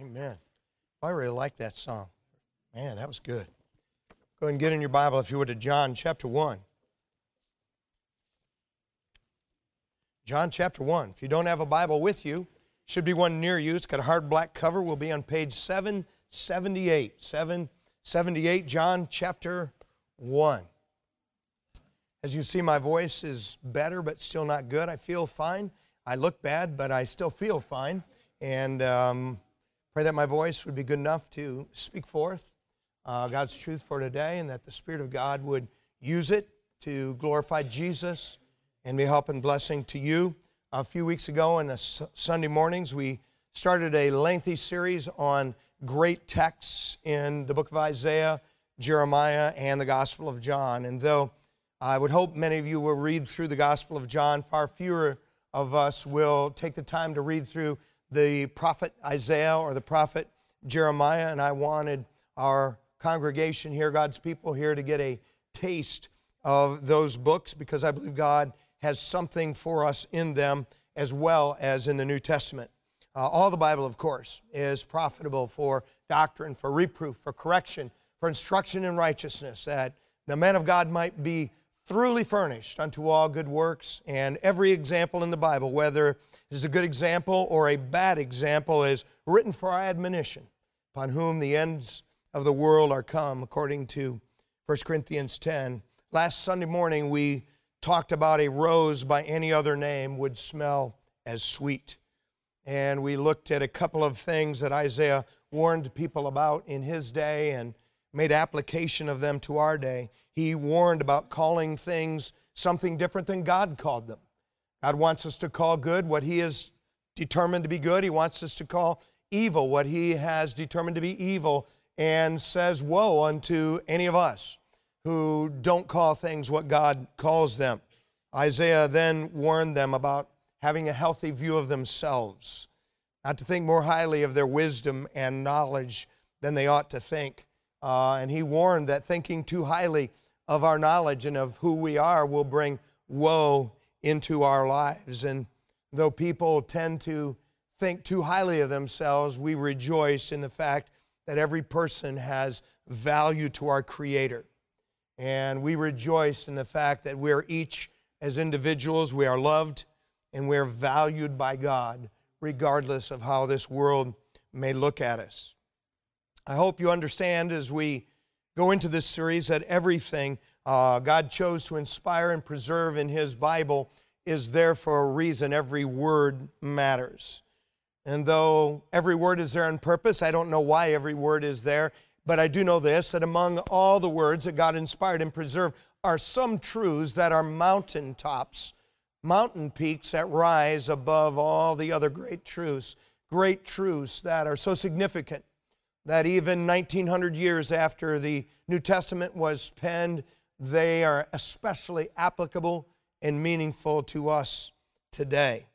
Amen. I really like that song. Man, that was good. Go ahead and get in your Bible, if you would, to John chapter 1. John chapter 1. If you don't have a Bible with you, should be one near you. It's got a hard black cover. We'll be on page 778. 778, John chapter 1. As you see, my voice is better, but still not good. I feel fine. I look bad, but I still feel fine. And um, pray that my voice would be good enough to speak forth uh, God's truth for today and that the Spirit of God would use it to glorify Jesus and be help and blessing to you. A few weeks ago, the Sunday mornings, we started a lengthy series on great texts in the book of Isaiah, Jeremiah, and the Gospel of John. And though I would hope many of you will read through the Gospel of John. Far fewer of us will take the time to read through the prophet Isaiah or the prophet Jeremiah. And I wanted our congregation here, God's people here, to get a taste of those books because I believe God has something for us in them as well as in the New Testament. Uh, all the Bible, of course, is profitable for doctrine, for reproof, for correction, for instruction in righteousness, that the man of God might be thoroughly furnished unto all good works. And every example in the Bible, whether it is a good example or a bad example, is written for our admonition, upon whom the ends of the world are come, according to 1 Corinthians 10. Last Sunday morning, we talked about a rose by any other name would smell as sweet. And we looked at a couple of things that Isaiah warned people about in his day and made application of them to our day he warned about calling things something different than God called them. God wants us to call good what He has determined to be good. He wants us to call evil what He has determined to be evil, and says, Woe unto any of us who don't call things what God calls them. Isaiah then warned them about having a healthy view of themselves, not to think more highly of their wisdom and knowledge than they ought to think. Uh, and he warned that thinking too highly of our knowledge and of who we are will bring woe into our lives. And though people tend to think too highly of themselves, we rejoice in the fact that every person has value to our Creator. And we rejoice in the fact that we're each, as individuals, we are loved and we're valued by God, regardless of how this world may look at us. I hope you understand as we go into this series that everything uh, God chose to inspire and preserve in His Bible is there for a reason. Every word matters. And though every word is there on purpose, I don't know why every word is there, but I do know this that among all the words that God inspired and preserved are some truths that are mountaintops, mountain peaks that rise above all the other great truths, great truths that are so significant that even 1900 years after the New Testament was penned, they are especially applicable and meaningful to us today.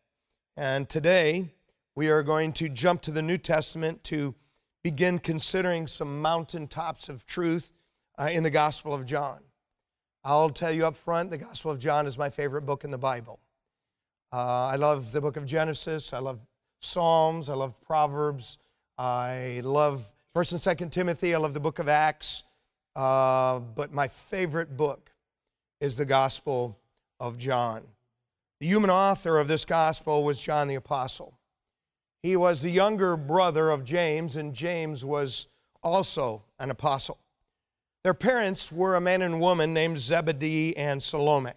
And today, we are going to jump to the New Testament to begin considering some mountaintops of truth uh, in the Gospel of John. I'll tell you up front, the Gospel of John is my favorite book in the Bible. Uh, I love the book of Genesis. I love Psalms. I love Proverbs. I love First and Second Timothy. I love the book of Acts. Uh, but my favorite book is the Gospel of John. The human author of this gospel was John the Apostle. He was the younger brother of James, and James was also an apostle. Their parents were a man and woman named Zebedee and Salome.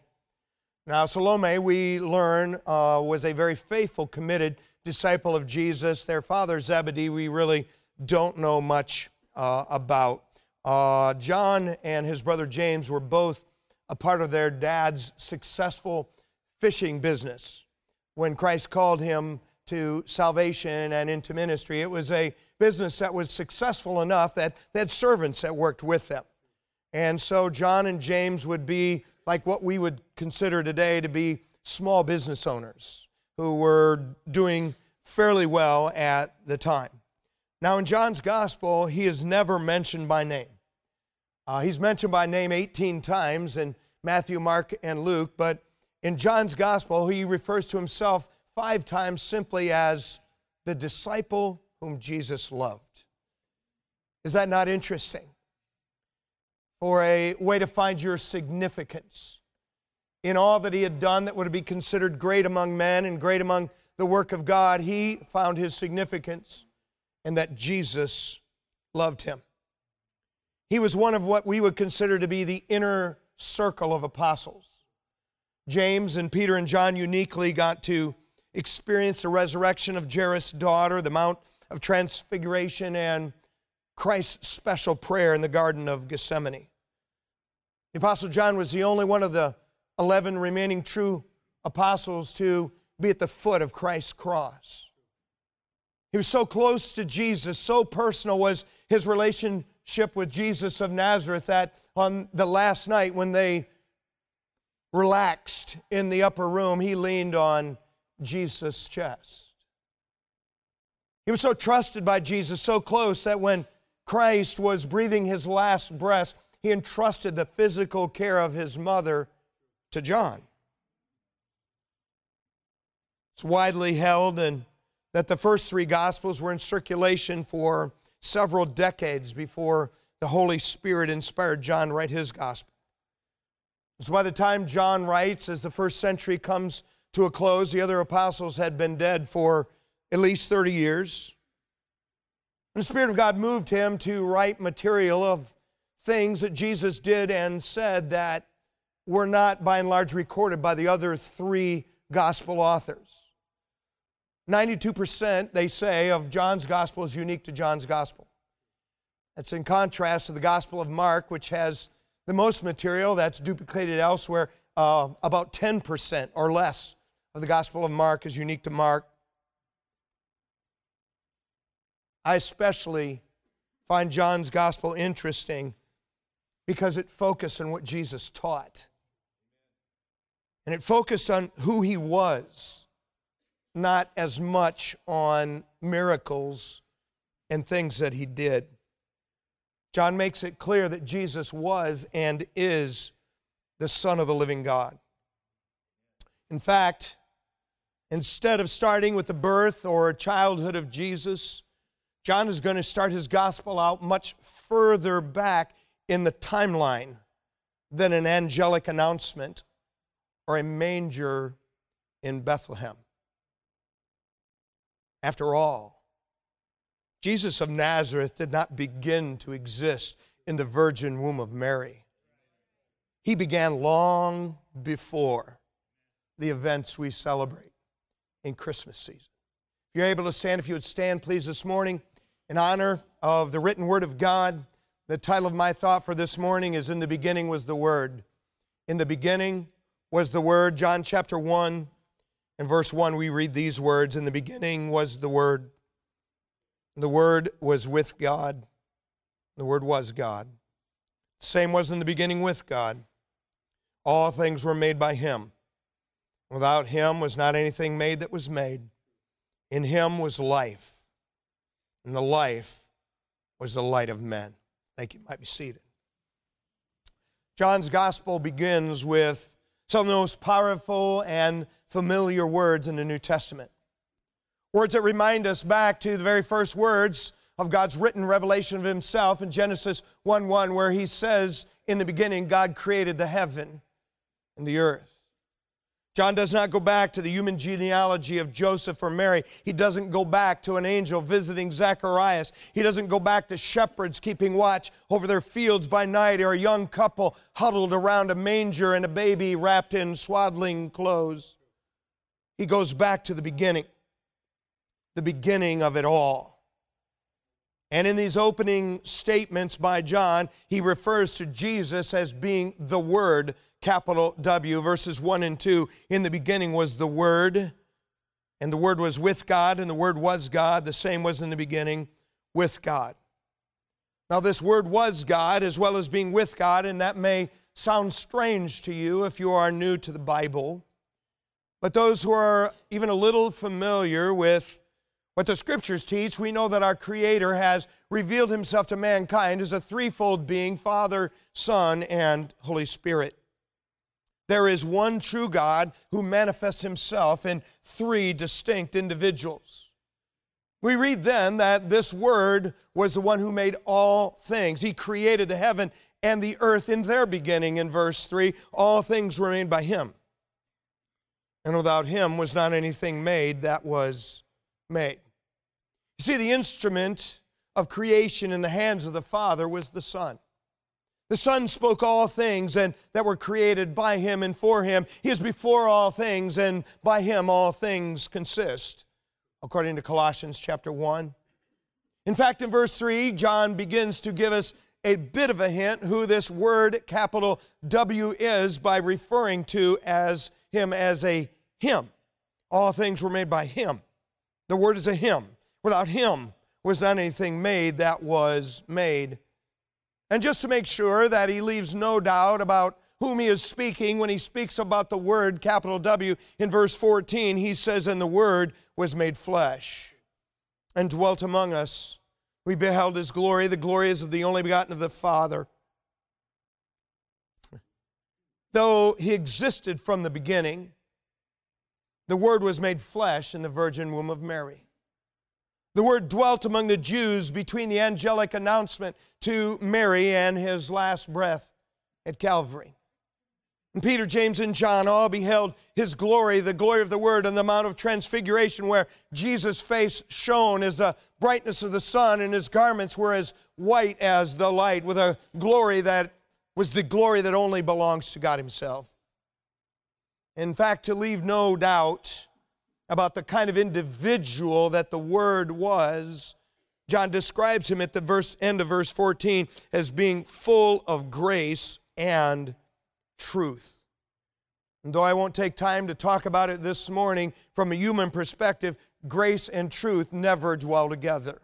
Now, Salome, we learn, uh, was a very faithful, committed disciple of Jesus. Their father, Zebedee, we really don't know much uh, about. Uh, John and his brother James were both a part of their dad's successful fishing business. When Christ called him to salvation and into ministry, it was a business that was successful enough that they had servants that worked with them. And so John and James would be like what we would consider today to be small business owners who were doing fairly well at the time. Now, in John's gospel, he is never mentioned by name. Uh, he's mentioned by name 18 times in Matthew, Mark, and Luke, but in John's gospel, he refers to himself five times simply as the disciple whom Jesus loved. Is that not interesting? Or a way to find your significance in all that he had done that would be considered great among men and great among the work of God, he found his significance in that Jesus loved him. He was one of what we would consider to be the inner circle of apostles. James and Peter and John uniquely got to experience the resurrection of Jairus' daughter, the Mount of Transfiguration, and Christ's special prayer in the Garden of Gethsemane. The Apostle John was the only one of the 11 remaining true apostles to be at the foot of Christ's cross. He was so close to Jesus, so personal was his relationship with Jesus of Nazareth that on the last night when they relaxed in the upper room, he leaned on Jesus' chest. He was so trusted by Jesus, so close that when Christ was breathing his last breath, he entrusted the physical care of his mother to John. It's widely held and that the first three gospels were in circulation for several decades before the Holy Spirit inspired John to write his gospel. So by the time John writes, as the first century comes to a close, the other apostles had been dead for at least 30 years. And the Spirit of God moved him to write material of things that Jesus did and said that were not by and large recorded by the other three gospel authors. 92%, they say, of John's gospel is unique to John's gospel. That's in contrast to the gospel of Mark, which has the most material that's duplicated elsewhere. Uh, about 10% or less of the gospel of Mark is unique to Mark. I especially find John's gospel interesting because it focused on what Jesus taught. And it focused on who he was, not as much on miracles and things that he did. John makes it clear that Jesus was and is the Son of the living God. In fact, instead of starting with the birth or childhood of Jesus, John is going to start his gospel out much further back in the timeline than an angelic announcement or a manger in Bethlehem. After all, Jesus of Nazareth did not begin to exist in the virgin womb of Mary. He began long before the events we celebrate in Christmas season. If you're able to stand, if you would stand, please, this morning in honor of the written word of God. The title of my thought for this morning is In the Beginning Was the Word. In the beginning was the Word. John chapter 1 and verse 1, we read these words In the beginning was the Word. The Word was with God. The Word was God. Same was in the beginning with God. All things were made by Him. Without Him was not anything made that was made. In Him was life, and the life was the light of men. Thank you. you might be seated. John's gospel begins with some of the most powerful and familiar words in the New Testament. Words that remind us back to the very first words of God's written revelation of Himself in Genesis 1 1, where He says, In the beginning, God created the heaven and the earth. John does not go back to the human genealogy of Joseph or Mary. He doesn't go back to an angel visiting Zacharias. He doesn't go back to shepherds keeping watch over their fields by night or a young couple huddled around a manger and a baby wrapped in swaddling clothes. He goes back to the beginning, the beginning of it all. And in these opening statements by John, he refers to Jesus as being the Word capital W, verses 1 and 2. In the beginning was the Word, and the Word was with God, and the Word was God. The same was in the beginning with God. Now, this Word was God as well as being with God, and that may sound strange to you if you are new to the Bible. But those who are even a little familiar with what the scriptures teach, we know that our Creator has revealed Himself to mankind as a threefold being Father, Son, and Holy Spirit. There is one true God who manifests himself in three distinct individuals. We read then that this Word was the one who made all things. He created the heaven and the earth in their beginning in verse 3. All things were made by Him. And without Him was not anything made that was made. You see, the instrument of creation in the hands of the Father was the Son. The Son spoke all things and that were created by him and for him. He is before all things, and by him all things consist, according to Colossians chapter 1. In fact, in verse 3, John begins to give us a bit of a hint who this word, capital W, is by referring to as him as a him. All things were made by him. The word is a him. Without him was not anything made that was made. And just to make sure that he leaves no doubt about whom he is speaking when he speaks about the word, capital W, in verse 14, he says, And the word was made flesh and dwelt among us. We beheld his glory. The glory is of the only begotten of the Father. Though he existed from the beginning, the word was made flesh in the virgin womb of Mary. The word dwelt among the Jews between the angelic announcement to Mary and his last breath at Calvary. And Peter, James, and John all beheld his glory, the glory of the Word, on the Mount of Transfiguration, where Jesus' face shone as the brightness of the sun, and his garments were as white as the light, with a glory that was the glory that only belongs to God Himself. In fact, to leave no doubt about the kind of individual that the Word was, John describes him at the verse, end of verse 14 as being full of grace and truth. And though I won't take time to talk about it this morning from a human perspective, grace and truth never dwell together.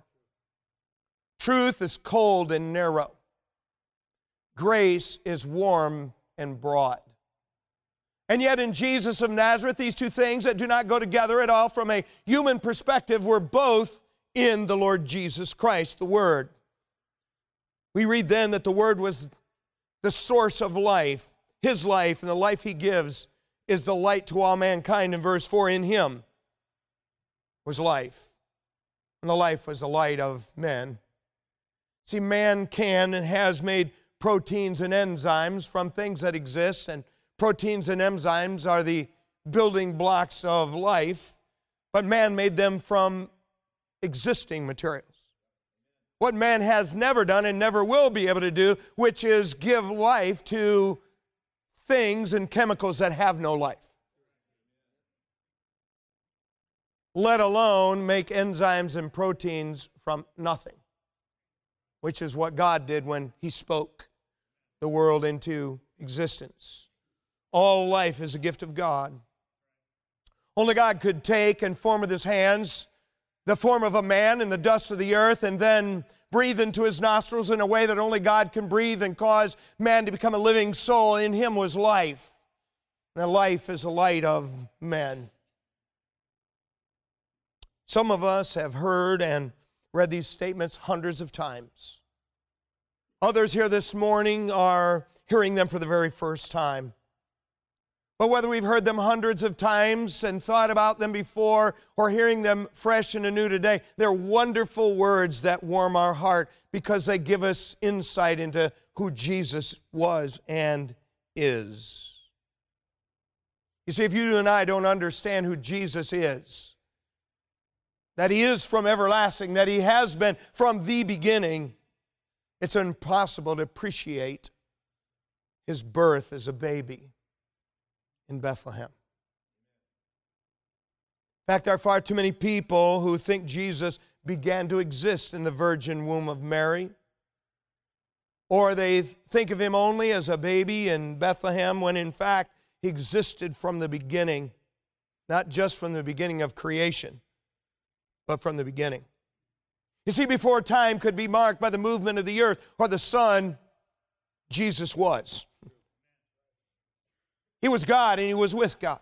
Truth is cold and narrow, grace is warm and broad. And yet, in Jesus of Nazareth, these two things that do not go together at all from a human perspective were both in the Lord Jesus Christ, the Word. We read then that the Word was the source of life, His life, and the life He gives is the light to all mankind. In verse 4, in Him was life, and the life was the light of men. See, man can and has made proteins and enzymes from things that exist, and proteins and enzymes are the building blocks of life, but man made them from existing materials. What man has never done and never will be able to do, which is give life to things and chemicals that have no life. Let alone make enzymes and proteins from nothing, which is what God did when He spoke the world into existence. All life is a gift of God. Only God could take and form with His hands the form of a man in the dust of the earth and then breathe into his nostrils in a way that only God can breathe and cause man to become a living soul. In him was life. And life is the light of men. Some of us have heard and read these statements hundreds of times. Others here this morning are hearing them for the very first time. But whether we've heard them hundreds of times and thought about them before or hearing them fresh and anew today, they're wonderful words that warm our heart because they give us insight into who Jesus was and is. You see, if you and I don't understand who Jesus is, that He is from everlasting, that He has been from the beginning, it's impossible to appreciate His birth as a baby in Bethlehem. In fact, there are far too many people who think Jesus began to exist in the virgin womb of Mary. Or they think of him only as a baby in Bethlehem when in fact he existed from the beginning, not just from the beginning of creation, but from the beginning. You see, before time could be marked by the movement of the earth or the sun, Jesus was. He was God and he was with God.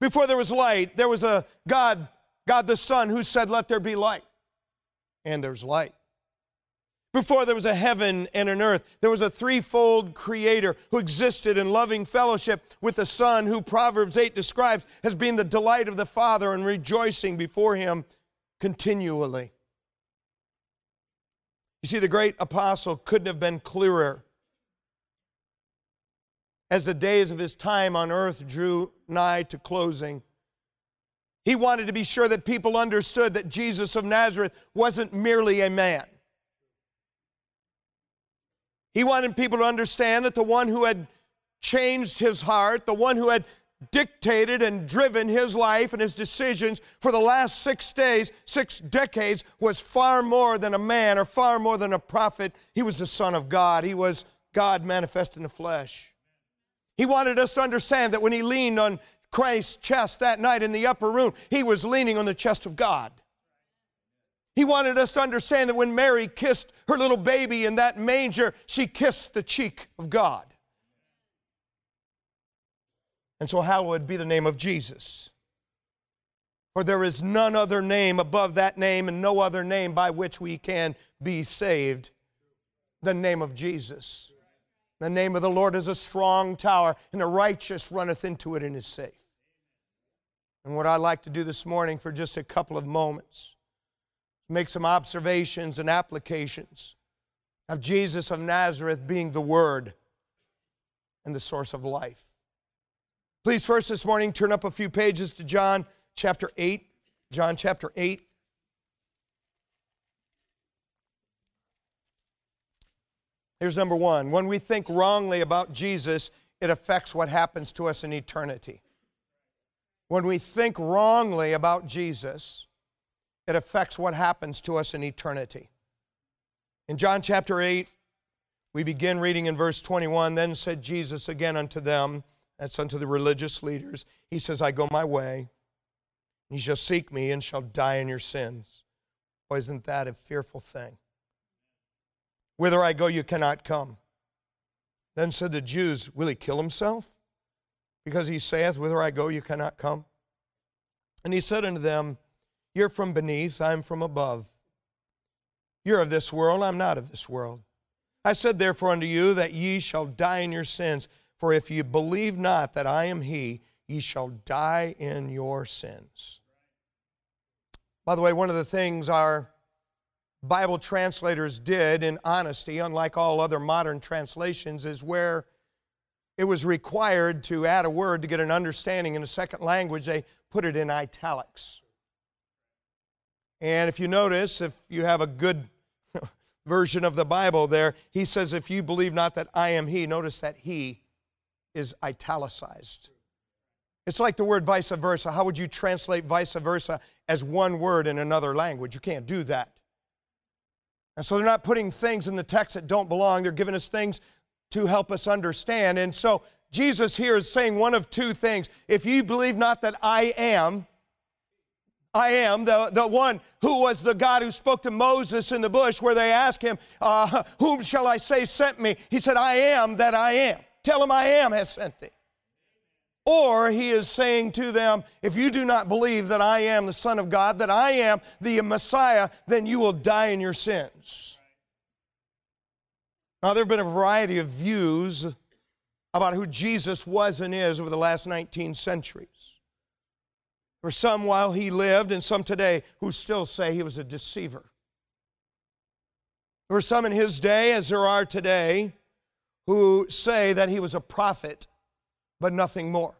Before there was light, there was a God, God the Son, who said, Let there be light. And there's light. Before there was a heaven and an earth, there was a threefold creator who existed in loving fellowship with the Son, who Proverbs 8 describes as being the delight of the Father and rejoicing before him continually. You see, the great apostle couldn't have been clearer. As the days of his time on earth drew nigh to closing, he wanted to be sure that people understood that Jesus of Nazareth wasn't merely a man. He wanted people to understand that the one who had changed his heart, the one who had dictated and driven his life and his decisions for the last six days, six decades, was far more than a man or far more than a prophet. He was the Son of God. He was God manifest in the flesh. He wanted us to understand that when he leaned on Christ's chest that night in the upper room, he was leaning on the chest of God. He wanted us to understand that when Mary kissed her little baby in that manger, she kissed the cheek of God. And so, hallowed be the name of Jesus. For there is none other name above that name, and no other name by which we can be saved. The name of Jesus. The name of the Lord is a strong tower, and the righteous runneth into it and is safe. And what I'd like to do this morning for just a couple of moments, make some observations and applications of Jesus of Nazareth being the Word and the source of life. Please, first this morning, turn up a few pages to John chapter 8. John chapter 8. Here's number one. When we think wrongly about Jesus, it affects what happens to us in eternity. When we think wrongly about Jesus, it affects what happens to us in eternity. In John chapter 8, we begin reading in verse 21 Then said Jesus again unto them, that's unto the religious leaders. He says, I go my way. Ye shall seek me and shall die in your sins. Boy, isn't that a fearful thing? Whither I go, you cannot come. Then said the Jews, Will he kill himself? Because he saith, Whither I go, you cannot come. And he said unto them, You're from beneath, I'm from above. You're of this world, I'm not of this world. I said therefore unto you that ye shall die in your sins. For if you believe not that I am He, ye shall die in your sins. By the way, one of the things our Bible translators did in honesty, unlike all other modern translations, is where it was required to add a word to get an understanding in a second language, they put it in italics. And if you notice, if you have a good version of the Bible there, he says, If you believe not that I am He, notice that He is italicized. It's like the word vice versa. How would you translate vice versa as one word in another language? You can't do that. And so they're not putting things in the text that don't belong. They're giving us things to help us understand. And so Jesus here is saying one of two things. If you believe not that I am, I am, the, the one who was the God who spoke to Moses in the bush, where they asked him, uh, Whom shall I say sent me? He said, I am that I am. Tell him I am has sent thee. Or he is saying to them, if you do not believe that I am the Son of God, that I am the Messiah, then you will die in your sins. Now, there have been a variety of views about who Jesus was and is over the last 19 centuries. For some while he lived, and some today who still say he was a deceiver. There were some in his day, as there are today, who say that he was a prophet, but nothing more.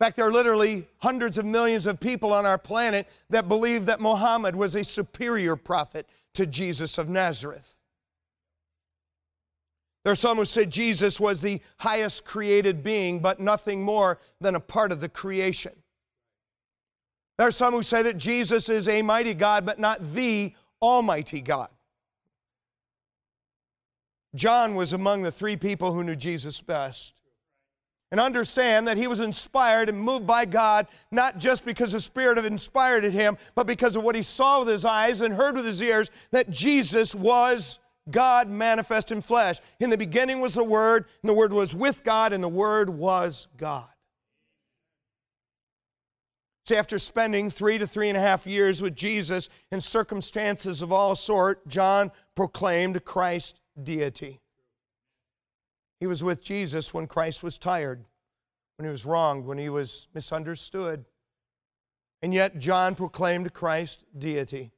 In fact, there are literally hundreds of millions of people on our planet that believe that Muhammad was a superior prophet to Jesus of Nazareth. There are some who say Jesus was the highest created being, but nothing more than a part of the creation. There are some who say that Jesus is a mighty God, but not the Almighty God. John was among the three people who knew Jesus best. And understand that he was inspired and moved by God, not just because the Spirit had inspired him, but because of what he saw with his eyes and heard with his ears that Jesus was God manifest in flesh. In the beginning was the Word, and the Word was with God, and the Word was God. See, after spending three to three and a half years with Jesus in circumstances of all sort, John proclaimed Christ deity. He was with Jesus when Christ was tired, when he was wronged, when he was misunderstood. And yet, John proclaimed Christ's deity.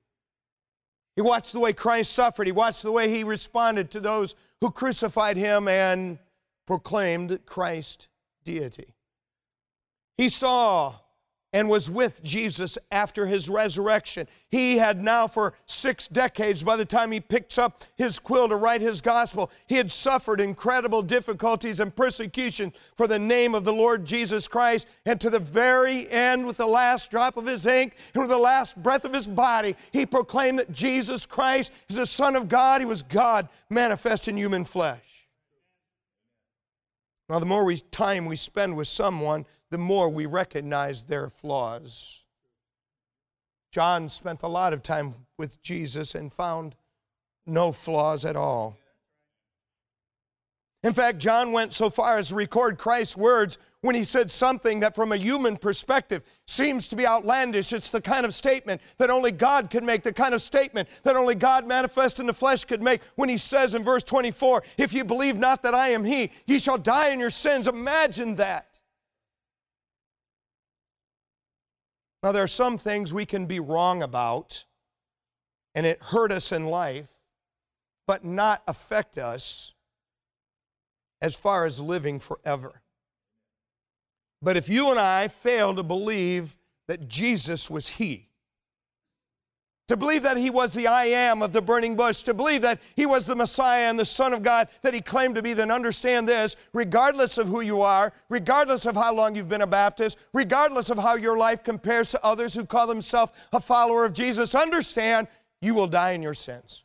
He watched the way Christ suffered. He watched the way he responded to those who crucified him and proclaimed Christ's deity. He saw and was with Jesus after his resurrection. He had now, for six decades, by the time he picks up his quill to write his gospel, he had suffered incredible difficulties and persecution for the name of the Lord Jesus Christ. And to the very end, with the last drop of his ink and with the last breath of his body, he proclaimed that Jesus Christ is the Son of God. He was God manifest in human flesh. Now, the more we, time we spend with someone, the more we recognize their flaws. John spent a lot of time with Jesus and found no flaws at all. In fact, John went so far as to record Christ's words when he said something that, from a human perspective, seems to be outlandish. It's the kind of statement that only God could make, the kind of statement that only God manifest in the flesh could make when he says in verse 24, If you believe not that I am he, ye shall die in your sins. Imagine that. Now, there are some things we can be wrong about, and it hurt us in life, but not affect us as far as living forever. But if you and I fail to believe that Jesus was He, to believe that he was the I am of the burning bush, to believe that he was the Messiah and the Son of God that he claimed to be, then understand this regardless of who you are, regardless of how long you've been a Baptist, regardless of how your life compares to others who call themselves a follower of Jesus, understand you will die in your sins.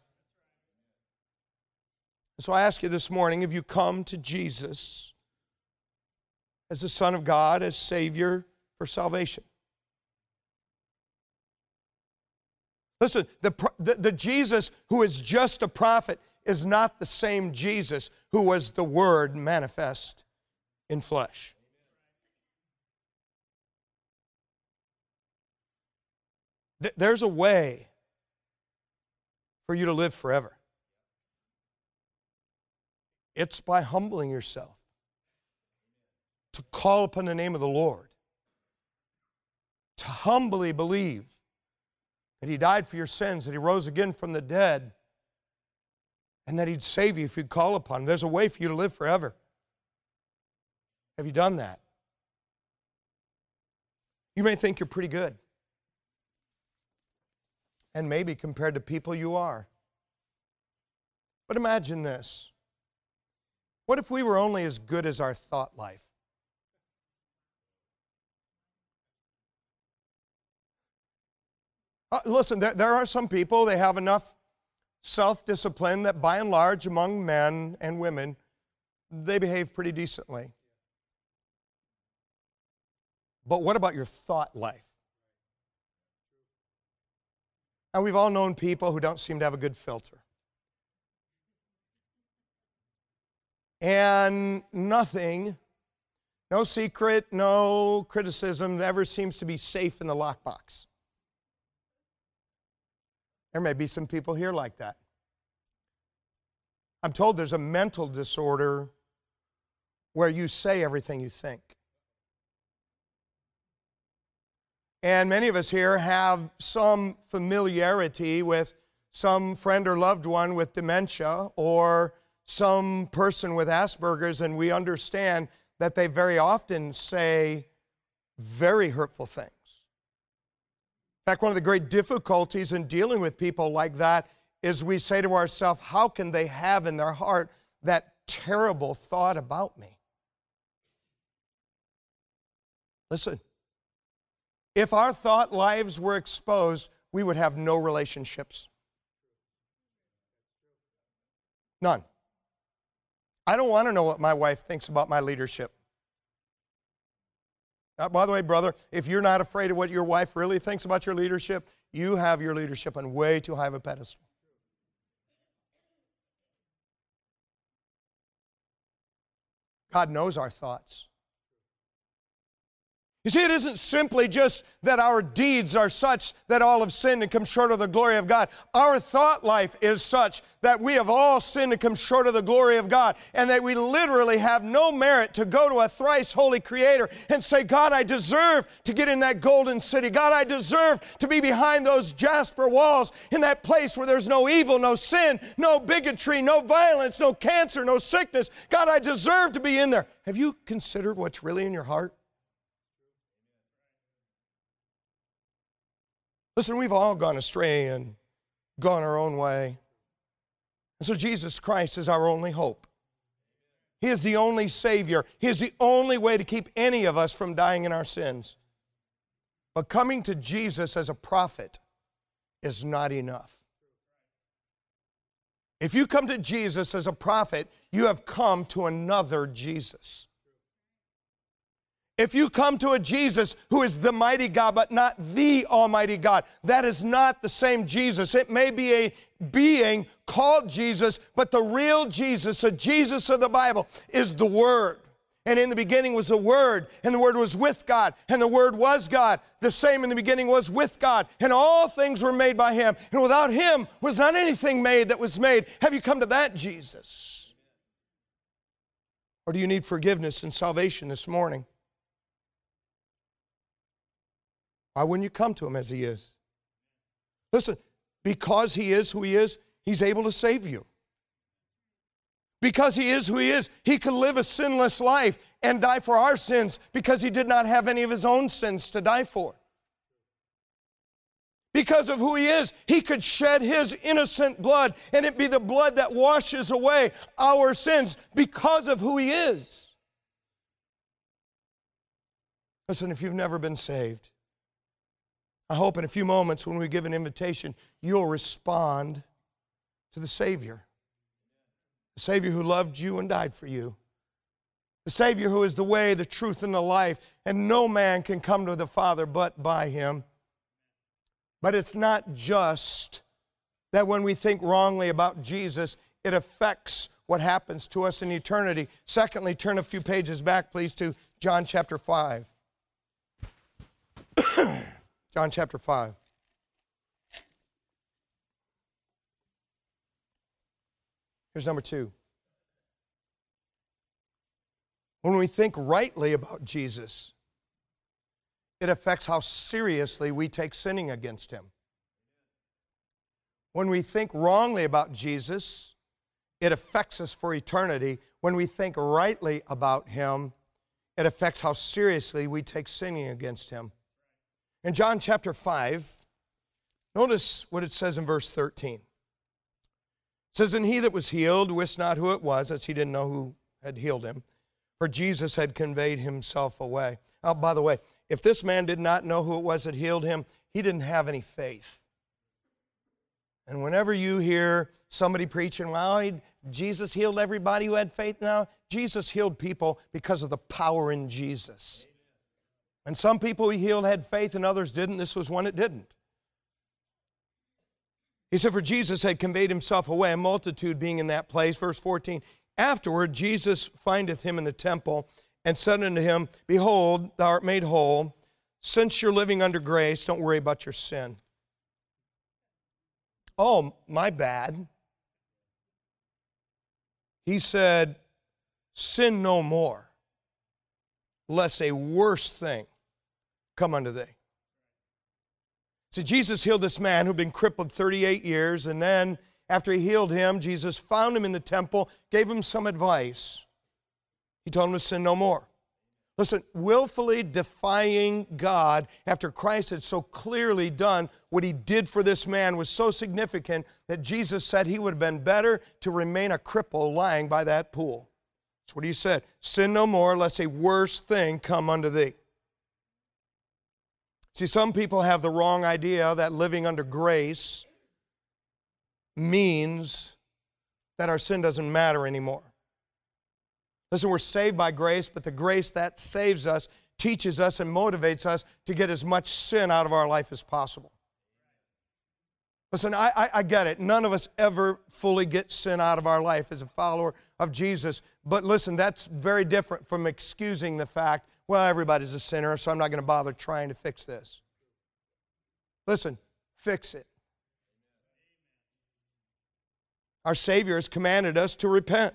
So I ask you this morning if you come to Jesus as the Son of God, as Savior for salvation. Listen, the, the, the, Jesus who is just a prophet is not the same Jesus who was the Word manifest in flesh. There's a way for you to live forever. It's by humbling yourself to call upon the name of the Lord, to humbly believe that He died for your sins, that He rose again from the dead, and that He'd save you if you'd call upon Him. There's a way for you to live forever. Have you done that? You may think you're pretty good. And maybe compared to people you are. But imagine this. What if we were only as good as our thought life? Uh, listen, there, there are some people, they have enough self discipline that by and large, among men and women, they behave pretty decently. But what about your thought life? And we've all known people who don't seem to have a good filter. And nothing, no secret, no criticism ever seems to be safe in the lockbox. There may be some people here like that. I'm told there's a mental disorder where you say everything you think. And many of us here have some familiarity with some friend or loved one with dementia or some person with Asperger's, and we understand that they very often say very hurtful things fact, one of the great difficulties in dealing with people like that is we say to ourselves, how can they have in their heart that terrible thought about me? Listen, if our thought lives were exposed, we would have no relationships. None. I don't want to know what my wife thinks about my leadership. Uh, by the way, brother, if you're not afraid of what your wife really thinks about your leadership, you have your leadership on way too high of a pedestal. God knows our thoughts. You see, it isn't simply just that our deeds are such that all have sinned and come short of the glory of God. Our thought life is such that we have all sinned and come short of the glory of God, and that we literally have no merit to go to a thrice holy Creator and say, God, I deserve to get in that golden city. God, I deserve to be behind those jasper walls in that place where there's no evil, no sin, no bigotry, no violence, no cancer, no sickness. God, I deserve to be in there. Have you considered what's really in your heart? Listen, we've all gone astray and gone our own way. And so Jesus Christ is our only hope. He is the only Savior. He is the only way to keep any of us from dying in our sins. But coming to Jesus as a prophet is not enough. If you come to Jesus as a prophet, you have come to another Jesus. If you come to a Jesus who is the mighty God, but not the Almighty God, that is not the same Jesus. It may be a being called Jesus, but the real Jesus, the Jesus of the Bible, is the Word. And in the beginning was the Word, and the Word was with God, and the Word was God. The same in the beginning was with God, and all things were made by Him. And without Him was not anything made that was made. Have you come to that Jesus? Or do you need forgiveness and salvation this morning? Why wouldn't you come to him as he is? Listen, because he is who he is, he's able to save you. Because he is who he is, he could live a sinless life and die for our sins because he did not have any of his own sins to die for. Because of who he is, he could shed his innocent blood and it be the blood that washes away our sins because of who he is. Listen, if you've never been saved, I hope in a few moments when we give an invitation, you'll respond to the Savior. The Savior who loved you and died for you. The Savior who is the way, the truth, and the life, and no man can come to the Father but by Him. But it's not just that when we think wrongly about Jesus, it affects what happens to us in eternity. Secondly, turn a few pages back, please, to John chapter 5. John chapter 5. Here's number two. When we think rightly about Jesus, it affects how seriously we take sinning against him. When we think wrongly about Jesus, it affects us for eternity. When we think rightly about him, it affects how seriously we take sinning against him. In John chapter 5, notice what it says in verse 13. It says, And he that was healed wist not who it was, as he didn't know who had healed him, for Jesus had conveyed himself away. Oh, by the way, if this man did not know who it was that healed him, he didn't have any faith. And whenever you hear somebody preaching, well, Jesus healed everybody who had faith now, Jesus healed people because of the power in Jesus. And some people he healed had faith and others didn't. This was one that didn't. He said, For Jesus had conveyed himself away, a multitude being in that place. Verse 14 Afterward, Jesus findeth him in the temple and said unto him, Behold, thou art made whole. Since you're living under grace, don't worry about your sin. Oh, my bad. He said, Sin no more, lest a worse thing come unto thee. So Jesus healed this man who'd been crippled 38 years, and then after he healed him, Jesus found him in the temple, gave him some advice. He told him to sin no more. Listen, willfully defying God after Christ had so clearly done what he did for this man was so significant that Jesus said he would have been better to remain a cripple lying by that pool. That's what he said. Sin no more, lest a worse thing come unto thee. See, some people have the wrong idea that living under grace means that our sin doesn't matter anymore. Listen, we're saved by grace, but the grace that saves us teaches us and motivates us to get as much sin out of our life as possible. Listen, I, I, I, get it. None of us ever fully get sin out of our life as a follower of Jesus. But listen, that's very different from excusing the fact well, everybody's a sinner, so I'm not going to bother trying to fix this. Listen, fix it. Our Savior has commanded us to repent.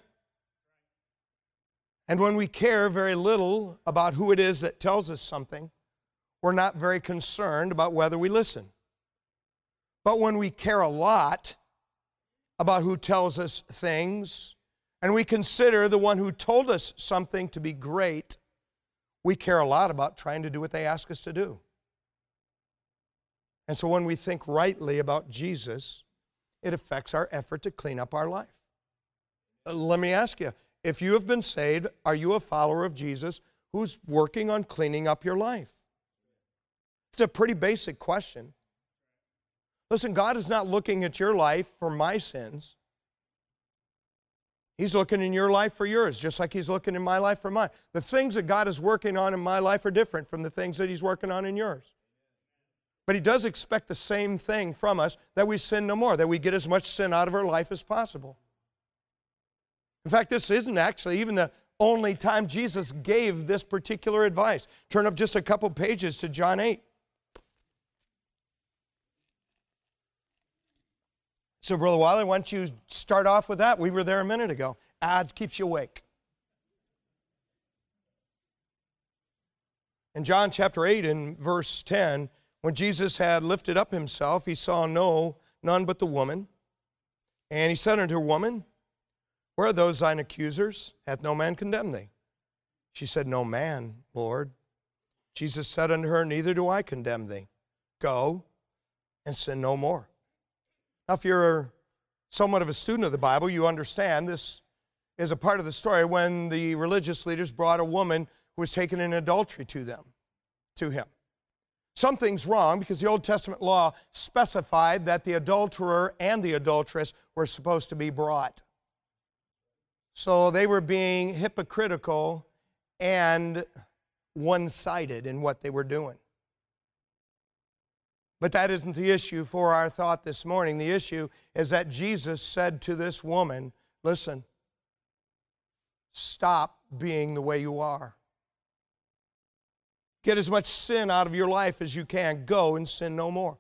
And when we care very little about who it is that tells us something, we're not very concerned about whether we listen. But when we care a lot about who tells us things, and we consider the one who told us something to be great, we care a lot about trying to do what they ask us to do. And so when we think rightly about Jesus, it affects our effort to clean up our life. Uh, let me ask you if you have been saved, are you a follower of Jesus who's working on cleaning up your life? It's a pretty basic question. Listen, God is not looking at your life for my sins. He's looking in your life for yours, just like He's looking in my life for mine. The things that God is working on in my life are different from the things that He's working on in yours. But He does expect the same thing from us that we sin no more, that we get as much sin out of our life as possible. In fact, this isn't actually even the only time Jesus gave this particular advice. Turn up just a couple pages to John 8. So, Brother Wiley, why don't you start off with that? We were there a minute ago. Ad keeps you awake. In John chapter 8, in verse 10, when Jesus had lifted up himself, he saw no none but the woman. And he said unto her, Woman, where are those thine accusers? Hath no man condemned thee? She said, No man, Lord. Jesus said unto her, Neither do I condemn thee. Go and sin no more. Now, if you're somewhat of a student of the Bible, you understand this is a part of the story when the religious leaders brought a woman who was taken in adultery to them, to him. Something's wrong because the Old Testament law specified that the adulterer and the adulteress were supposed to be brought. So they were being hypocritical and one sided in what they were doing. But that isn't the issue for our thought this morning. The issue is that Jesus said to this woman, Listen, stop being the way you are. Get as much sin out of your life as you can. Go and sin no more.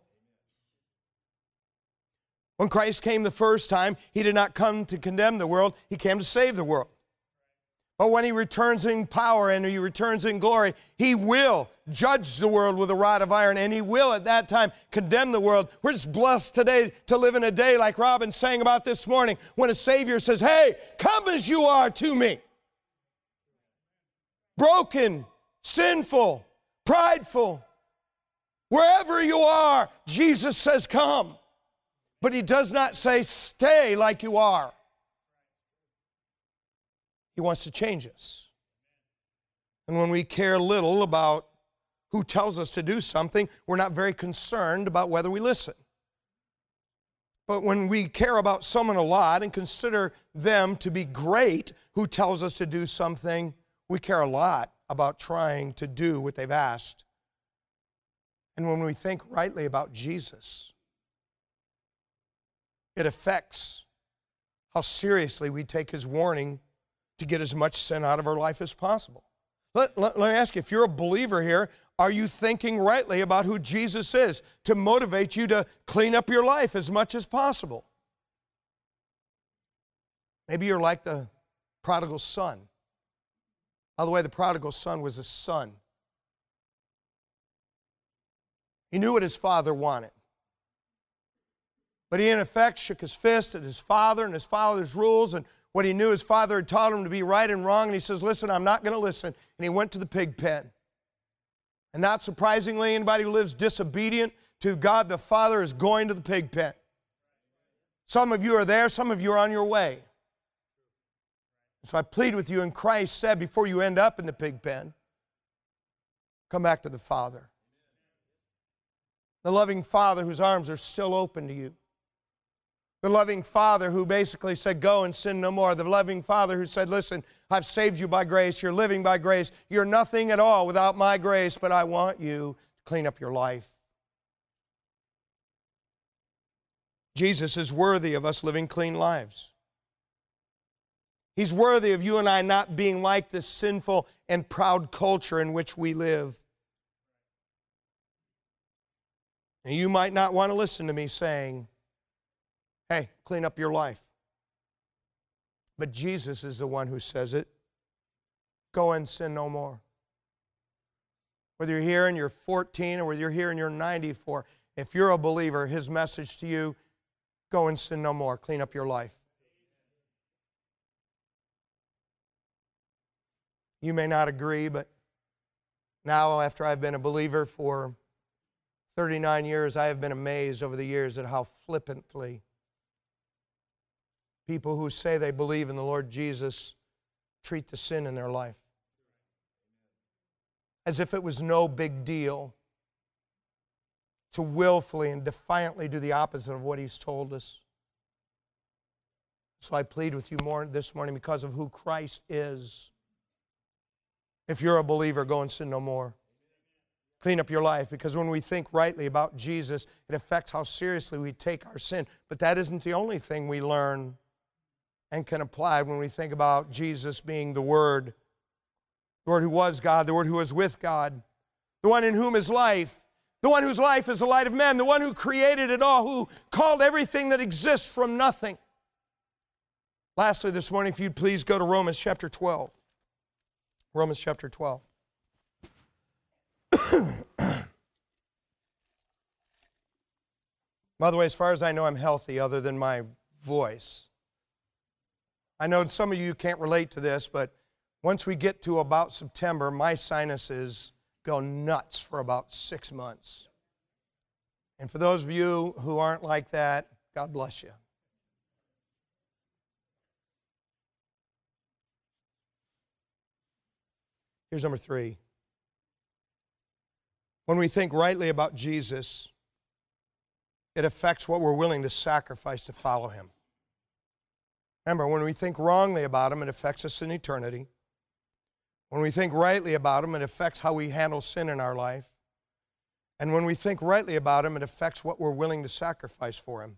When Christ came the first time, he did not come to condemn the world, he came to save the world. But when he returns in power and he returns in glory, he will judge the world with a rod of iron and he will at that time condemn the world. We're just blessed today to live in a day like Robin sang about this morning when a Savior says, Hey, come as you are to me. Broken, sinful, prideful, wherever you are, Jesus says, Come. But he does not say, stay like you are. He wants to change us. And when we care little about who tells us to do something, we're not very concerned about whether we listen. But when we care about someone a lot and consider them to be great who tells us to do something, we care a lot about trying to do what they've asked. And when we think rightly about Jesus, it affects how seriously we take his warning to get as much sin out of our life as possible. Let, let, let, me ask you if you're a believer here, are you thinking rightly about who Jesus is to motivate you to clean up your life as much as possible? Maybe you're like the prodigal son. By the way, the prodigal son was a son. He knew what his father wanted. But he, in effect, shook his fist at his father and his father's rules and what he knew his father had taught him to be right and wrong. And he says, Listen, I'm not going to listen. And he went to the pig pen. And not surprisingly, anybody who lives disobedient to God the Father is going to the pig pen. Some of you are there, some of you are on your way. So I plead with you, and Christ said, before you end up in the pig pen, come back to the Father. The loving Father whose arms are still open to you. The loving Father who basically said, Go and sin no more. The loving Father who said, Listen, I've saved you by grace. You're living by grace. You're nothing at all without my grace, but I want you to clean up your life. Jesus is worthy of us living clean lives. He's worthy of you and I not being like this sinful and proud culture in which we live. And you might not want to listen to me saying, hey, clean up your life. But Jesus is the one who says it. Go and sin no more. Whether you're here and you're 14 or whether you're here and you're 94, if you're a believer, his message to you go and sin no more. Clean up your life. You may not agree, but now, after I've been a believer for 39 years, I have been amazed over the years at how flippantly people who say they believe in the Lord Jesus treat the sin in their life. As if it was no big deal to willfully and defiantly do the opposite of what He's told us. So I plead with you more this morning because of who Christ is. If you're a believer, go and sin no more. Clean up your life because when we think rightly about Jesus, it affects how seriously we take our sin. But that isn't the only thing we learn and can apply when we think about Jesus being the Word, the Word who was God, the Word who was with God, the one in whom is life, the one whose life is the light of men, the one who created it all, who called everything that exists from nothing. Lastly, this morning, if you'd please go to Romans chapter 12. Romans chapter 12. By the way, as far as I know, I'm healthy other than my voice. I know some of you can't relate to this, but once we get to about September, my sinuses go nuts for about six months. And for those of you who aren't like that, God bless you. Here's number three. When we think rightly about Jesus, it affects what we're willing to sacrifice to follow him. Remember, when we think wrongly about him, it affects us in eternity. When we think rightly about him, it affects how we handle sin in our life. And when we think rightly about him, it affects what we're willing to sacrifice for him.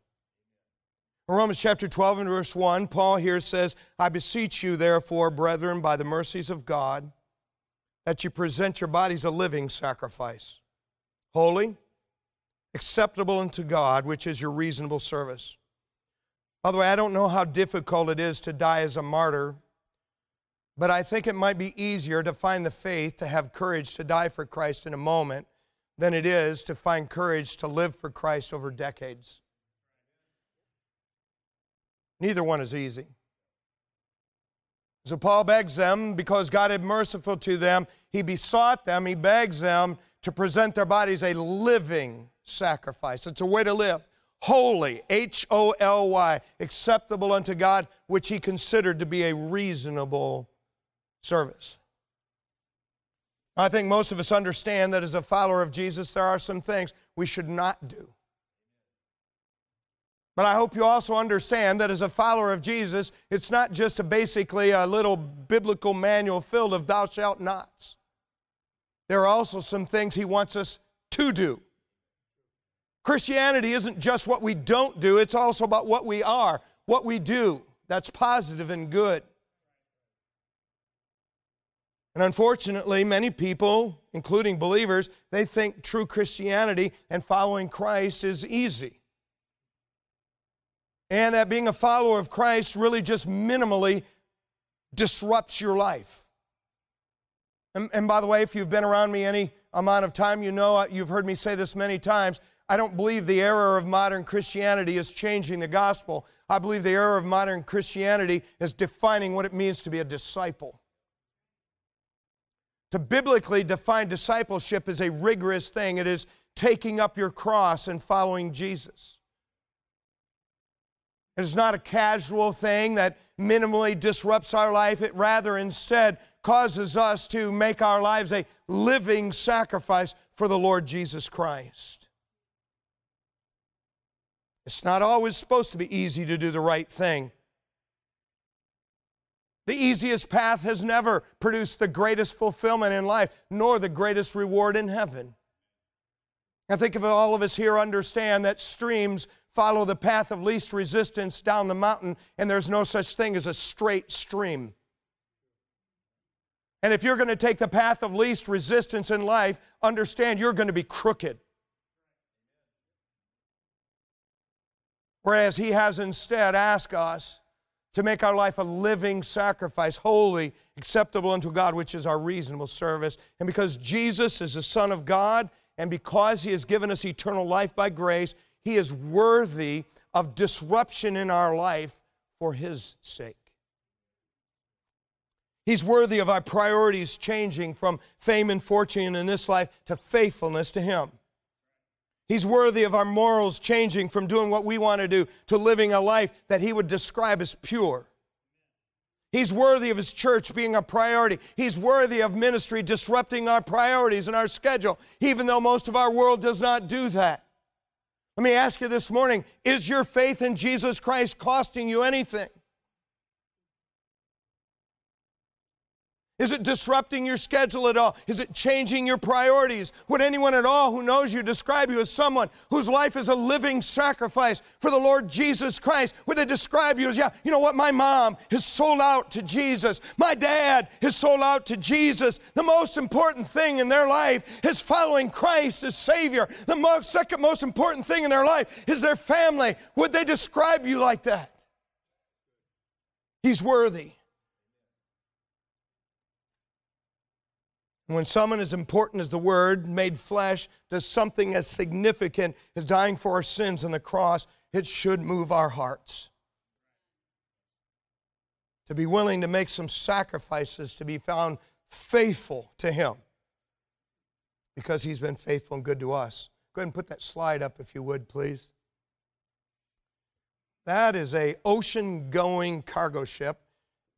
In Romans chapter 12 and verse 1, Paul here says, I beseech you, therefore, brethren, by the mercies of God, that you present your bodies a living sacrifice, holy, acceptable unto God, which is your reasonable service. By the way, I don't know how difficult it is to die as a martyr, but I think it might be easier to find the faith to have courage to die for Christ in a moment than it is to find courage to live for Christ over decades. Neither one is easy. So Paul begs them, because God is merciful to them, he besought them, he begs them to present their bodies a living sacrifice. It's a way to live. Holy, H O L Y, acceptable unto God, which he considered to be a reasonable service. I think most of us understand that as a follower of Jesus, there are some things we should not do. But I hope you also understand that as a follower of Jesus, it's not just a basically a little biblical manual filled of thou shalt nots. There are also some things he wants us to do. Christianity isn't just what we don't do, it's also about what we are, what we do. That's positive and good. And unfortunately, many people, including believers, they think true Christianity and following Christ is easy and that being a follower of Christ really just minimally disrupts your life. And, and, by the way, if you've been around me any amount of time, you know uh, you've heard me say this many times. I don't believe the error of modern Christianity is changing the gospel. I believe the error of modern Christianity is defining what it means to be a disciple. To biblically define discipleship is a rigorous thing, it is taking up your cross and following Jesus. It's not a casual thing that minimally disrupts our life. It rather instead causes us to make our lives a living sacrifice for the Lord Jesus Christ. It's not always supposed to be easy to do the right thing. The easiest path has never produced the greatest fulfillment in life, nor the greatest reward in heaven. I think if all of us here understand that streams follow the path of least resistance down the mountain, and there's no such thing as a straight stream. And if you're going to take the path of least resistance in life, understand you're going to be crooked. Whereas He has instead asked us to make our life a living sacrifice, holy, acceptable unto God, which is our reasonable service. And because Jesus is the Son of God, and because He has given us eternal life by grace, He is worthy of disruption in our life for His sake. He's worthy of our priorities changing from fame and fortune in this life to faithfulness to Him. He's worthy of our morals changing from doing what we want to do to living a life that He would describe as pure. He's worthy of His church being a priority. He's worthy of ministry disrupting our priorities and our schedule, even though most of our world does not do that. Let me ask you this morning is your faith in Jesus Christ costing you anything? Is it disrupting your schedule at all? Is it changing your priorities? Would anyone at all who knows you describe you as someone whose life is a living sacrifice for the Lord Jesus Christ? Would they describe you as, yeah, you know what, my mom has sold out to Jesus. My dad has sold out to Jesus. The most important thing in their life is following Christ as Savior. The most, second most important thing in their life is their family. Would they describe you like that? He's worthy. When someone as important as the Word made flesh does something as significant as dying for our sins on the cross, it should move our hearts. To be willing to make some sacrifices to be found faithful to Him because He's been faithful and good to us. Go ahead and put that slide up if you would, please. That is a ocean going cargo ship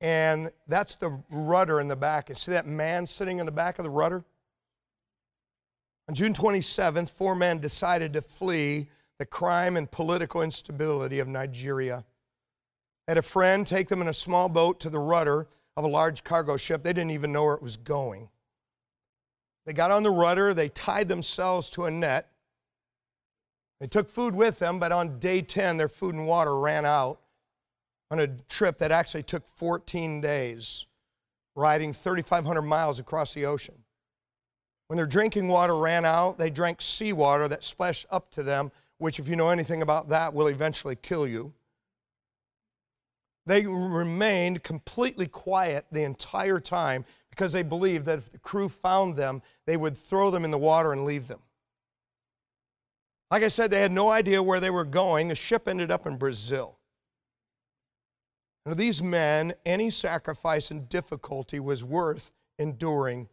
and that's the rudder in the back. And see that man sitting in the back of the rudder? On June 27th, four men decided to flee the crime and political instability of Nigeria. They had a friend take them in a small boat to the rudder of a large cargo ship. They didn't even know where it was going. They got on the rudder, they tied themselves to a net. They took food with them, but on day 10, their food and water ran out on a trip that actually took 14 days, riding 3,500 miles across the ocean. When their drinking water ran out, they drank seawater that splashed up to them, which, if you know anything about that, will eventually kill you. They remained completely quiet the entire time because they believed that if the crew found them, they would throw them in the water and leave them. Like I said, they had no idea where they were going. The ship ended up in Brazil. To these men, any sacrifice and difficulty was worth enduring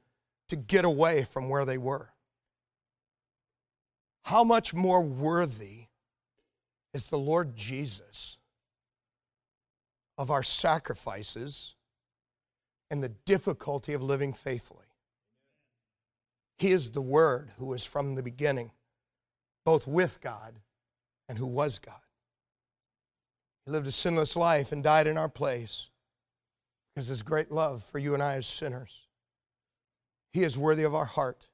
to get away from where they were. How much more worthy is the Lord Jesus of our sacrifices and the difficulty of living faithfully? He is the Word who was from the beginning, both with God and who was God. He lived a sinless life and died in our place because his great love for you and I as sinners. He is worthy of our heart.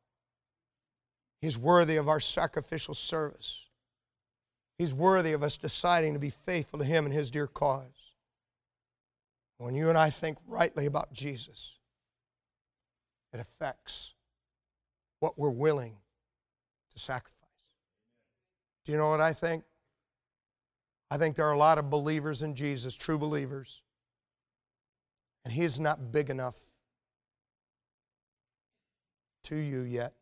He's worthy of our sacrificial service. He's worthy of us deciding to be faithful to him and his dear cause. When you and I think rightly about Jesus, it affects what we're willing to sacrifice. Do you know what I think? I think there are a lot of believers in Jesus, true believers, and He is not big enough to you yet.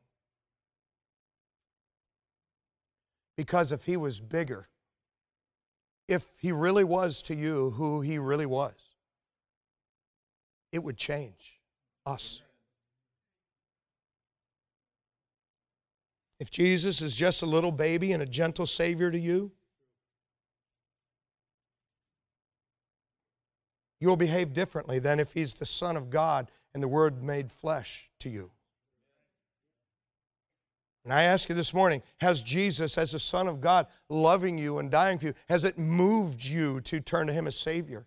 Because if He was bigger, if He really was to you who He really was, it would change us. If Jesus is just a little baby and a gentle Savior to you, you'll behave differently than if he's the Son of God and the Word made flesh to you. And I ask you this morning Has Jesus, as the Son of God, loving you and dying for you, has it moved you to turn to Him as Savior?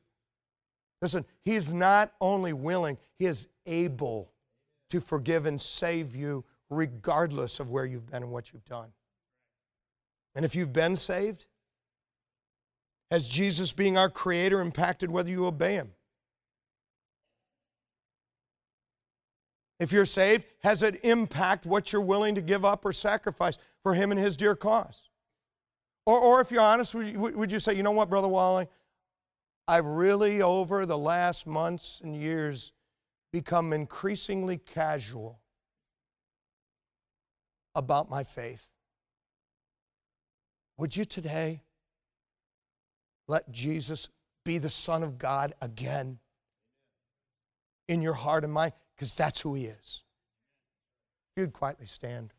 Listen, He is not only willing, He is able to forgive and save you regardless of where you've been and what you've done. And if you've been saved, Has Jesus being our creator impacted whether you obey him? If you're saved, has it impact what you're willing to give up or sacrifice for him and his dear cause? Or, or if you're honest, would you, would you say, you know what, Brother Wally? I've really, over the last months and years, become increasingly casual about my faith. Would you today let Jesus be the Son of God again in your heart and mind? Because that's who He is. If you'd quietly stand.